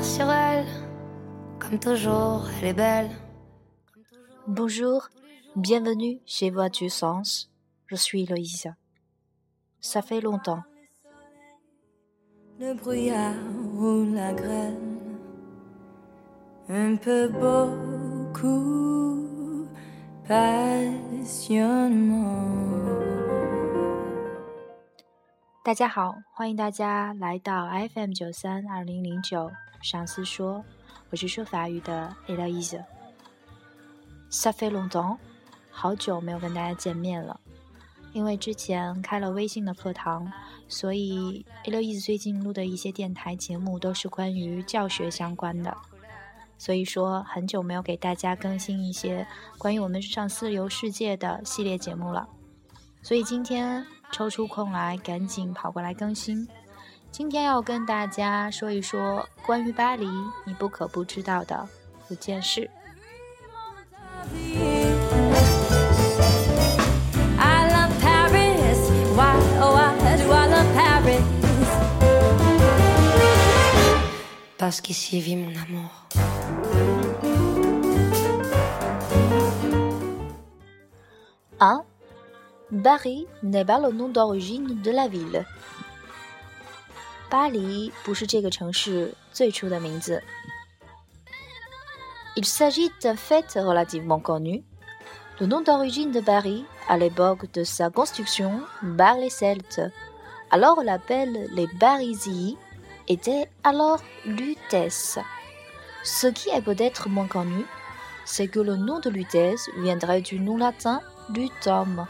Regard sur elle, comme toujours, elle est belle. Bonjour, bienvenue chez Voiture Sens. Je suis Loïsa. Ça fait longtemps. Le brouillard ou la grêle, un peu beaucoup, passionnément. 大家好，欢迎大家来到 FM 九三二零零九上司说，我是说法语的 Elise。Ça fait longtemps，好久没有跟大家见面了。因为之前开了微信的课堂，所以 Elise 最近录的一些电台节目都是关于教学相关的，所以说很久没有给大家更新一些关于我们上私游世界的系列节目了。所以今天。抽出空来，赶紧跑过来更新。今天要跟大家说一说关于巴黎你不可不知道的五件事。啊。Paris n'est pas le nom d'origine de la ville. Il s'agit d'un fait relativement connu. Le nom d'origine de Paris, à l'époque de sa construction par les Celtes, alors on l'appelle les Barisii, était alors Lutèce. Ce qui est peut-être moins connu, c'est que le nom de Lutèce viendrait du nom latin Lutum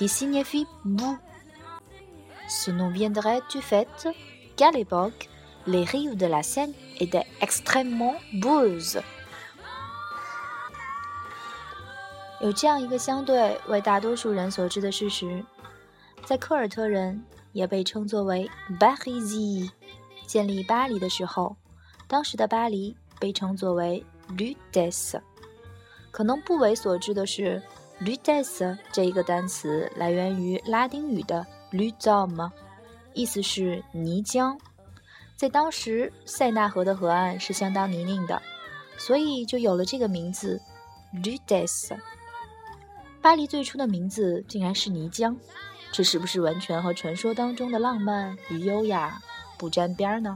qui signifie boue. Ce nom viendrait du fait qu'à l'époque, les rives de la Seine étaient extrêmement boueuses. 有这样一个相对为大多数人所知的事实，在科尔特人也被称作为 Barisii 建立巴黎的时候，当时的巴黎被称作为 Lutèce。可能不为所知的是。 Lutèce 这一个单词来源于拉丁语的 lutum，意思是泥浆。在当时，塞纳河的河岸是相当泥泞的，所以就有了这个名字 Lutèce。巴黎最初的名字竟然是泥浆，这是不是完全和传说当中的浪漫与优雅不沾边呢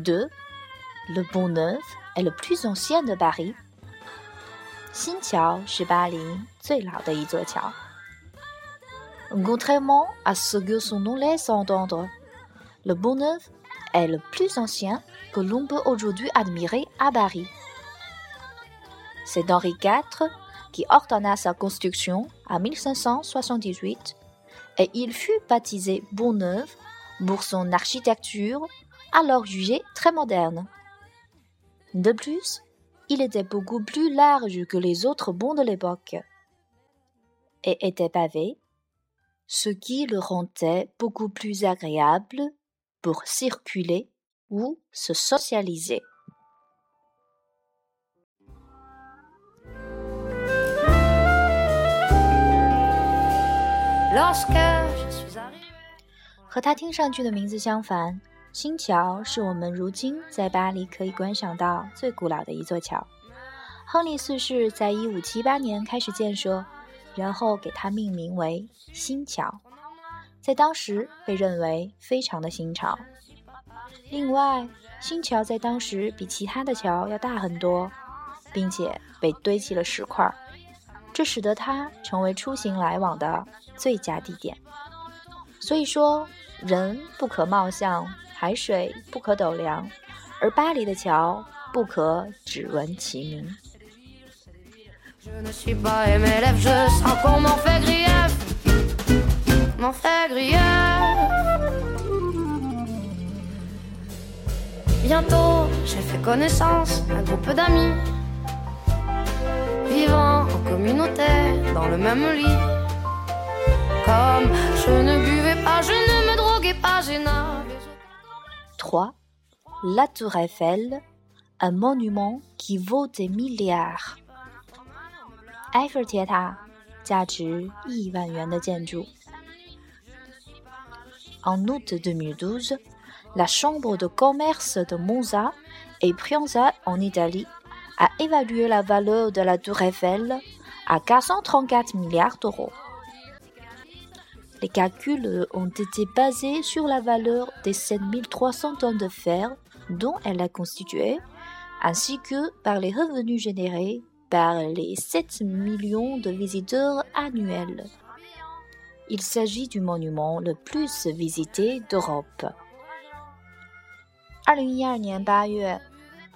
？2. Le Pont-Neuf est le plus ancien de Paris. Contrairement à ce que son nom laisse entendre, le Pont-Neuf est le plus ancien que l'on peut aujourd'hui admirer à Paris. C'est Henri IV qui ordonna sa construction en 1578 et il fut baptisé Pont-Neuf pour son architecture alors jugé très moderne. De plus, il était beaucoup plus large que les autres bons de l'époque et était pavé, ce qui le rendait beaucoup plus agréable pour circuler ou se socialiser. Lorsque je suis arrivé 新桥是我们如今在巴黎可以观赏到最古老的一座桥。亨利四世在一五七八年开始建设，然后给它命名为新桥，在当时被认为非常的新潮。另外，新桥在当时比其他的桥要大很多，并且被堆起了石块，这使得它成为出行来往的最佳地点。所以说，人不可貌相。海水不可斗量，而巴黎的桥不可只闻其名。Bientôt, j'ai fait connaissance un groupe d'amis vivant en communauté dans le même lit. Comme je ne buvais pas, je ne me droguais pas, j'ai 3. La Tour Eiffel, un monument qui vaut des milliards. Eiffel En août 2012, la Chambre de commerce de Monza et Pienza en Italie a évalué la valeur de la Tour Eiffel à 434 milliards d'euros. Les calculs ont été basés sur la valeur des 7300 tonnes de fer dont elle est constituée, ainsi que par les revenus générés par les 7 millions de visiteurs annuels. Il s'agit du monument le plus visité d'Europe. 二零一二年八月，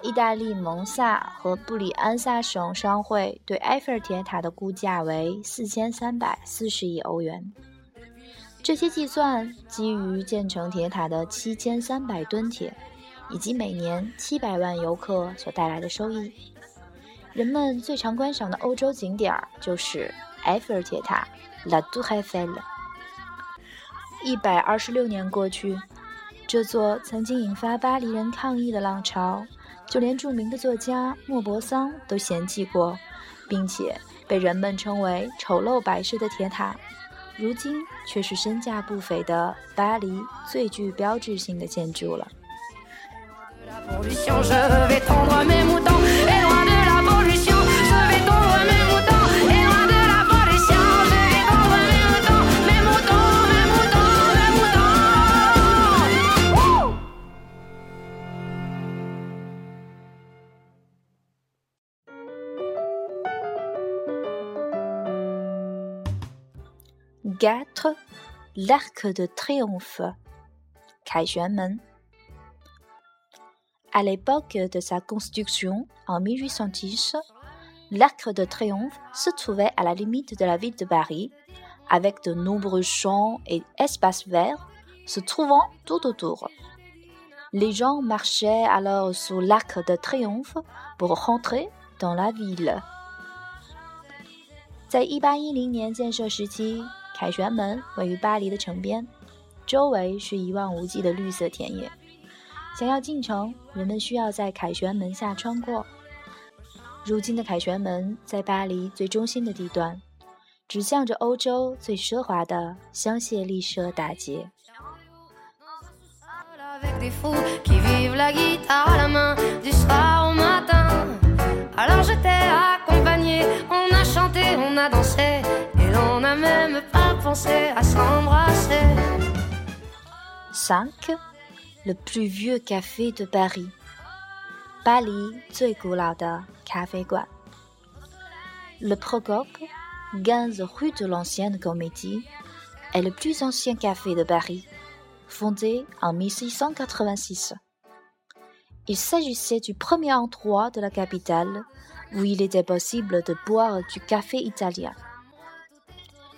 意大利蒙萨和布里安萨省商会对埃菲尔铁塔的估价为四千三百四十亿欧元。 这些计算基于建成铁塔的七千三百吨铁，以及每年七百万游客所带来的收益。人们最常观赏的欧洲景点就是埃菲尔铁塔 （La Tour Eiffel）。一百二十六年过去，这座曾经引发巴黎人抗议的浪潮，就连著名的作家莫泊桑都嫌弃过，并且被人们称为丑陋摆设的铁塔。如今却是身价不菲的巴黎最具标志性的建筑了。4. L'Arc de Triomphe. À l'époque de sa construction, en 1810, l'Arc de Triomphe se trouvait à la limite de la ville de Paris, avec de nombreux champs et espaces verts se trouvant tout autour. Les gens marchaient alors sous l'Arc de Triomphe pour rentrer dans la ville. 凯旋门位于巴黎的城边，周围是一望无际的绿色田野。想要进城，人们需要在凯旋门下穿过。如今的凯旋门在巴黎最中心的地段，指向着欧洲最奢华的香榭丽舍大街。5. Le plus vieux café de Paris. Paris, Le Procope, 15 rue de l'Ancienne Comédie, est le plus ancien café de Paris, fondé en 1686. Il s'agissait du premier endroit de la capitale où il était possible de boire du café italien.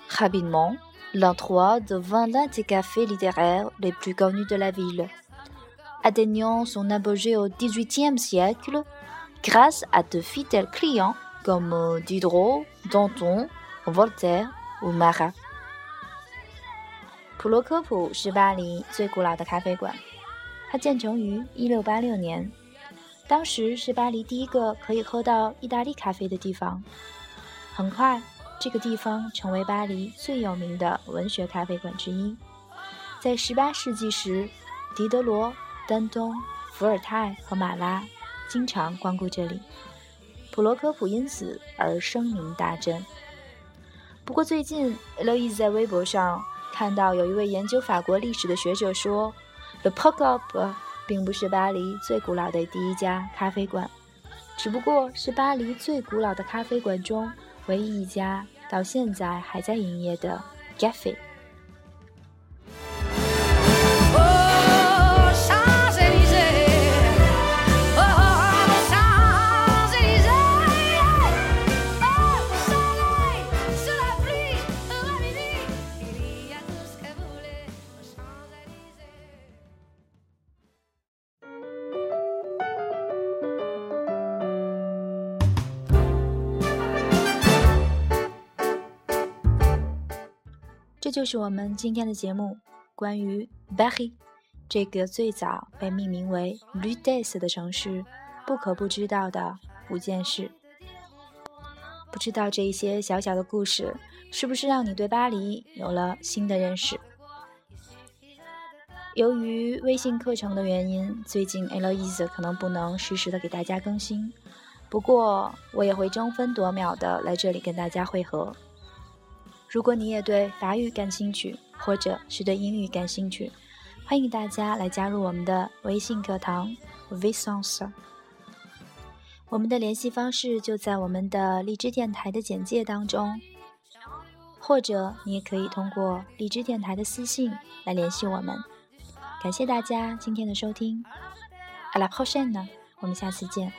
Rapidement, l'endroit devint l'un des cafés littéraires les plus connus de la ville, atteignant son apogée au XVIIIe siècle grâce à de fidèles clients comme Diderot, Danton, Voltaire ou Marat. 普罗科普是巴黎最古老的咖啡馆，它建成于1686年，当时是巴黎第一个可以喝到意大利咖啡的地方。很快， 这个地方成为巴黎最有名的文学咖啡馆之一。在18世纪时，狄德罗、丹东、伏尔泰和马拉经常光顾这里，普罗科普因此而声名大振。不过，最近 Louis 在微博上看到有一位研究法国历史的学者说，Le p o c o p 并不是巴黎最古老的第一家咖啡馆，只不过是巴黎最古老的咖啡馆中。唯一一家到现在还在营业的 g a f f y。这就是我们今天的节目，关于 b a h i 这个最早被命名为 l u d e s 的城市不可不知道的五件事。不知道这一些小小的故事，是不是让你对巴黎有了新的认识？由于微信课程的原因，最近 l o i s 可能不能实时的给大家更新，不过我也会争分夺秒的来这里跟大家会合。如果你也对法语感兴趣，或者是对英语感兴趣，欢迎大家来加入我们的微信课堂 v i s o n s 我们的联系方式就在我们的荔枝电台的简介当中，或者你也可以通过荔枝电台的私信来联系我们。感谢大家今天的收听，À la prochaine，我们下次见。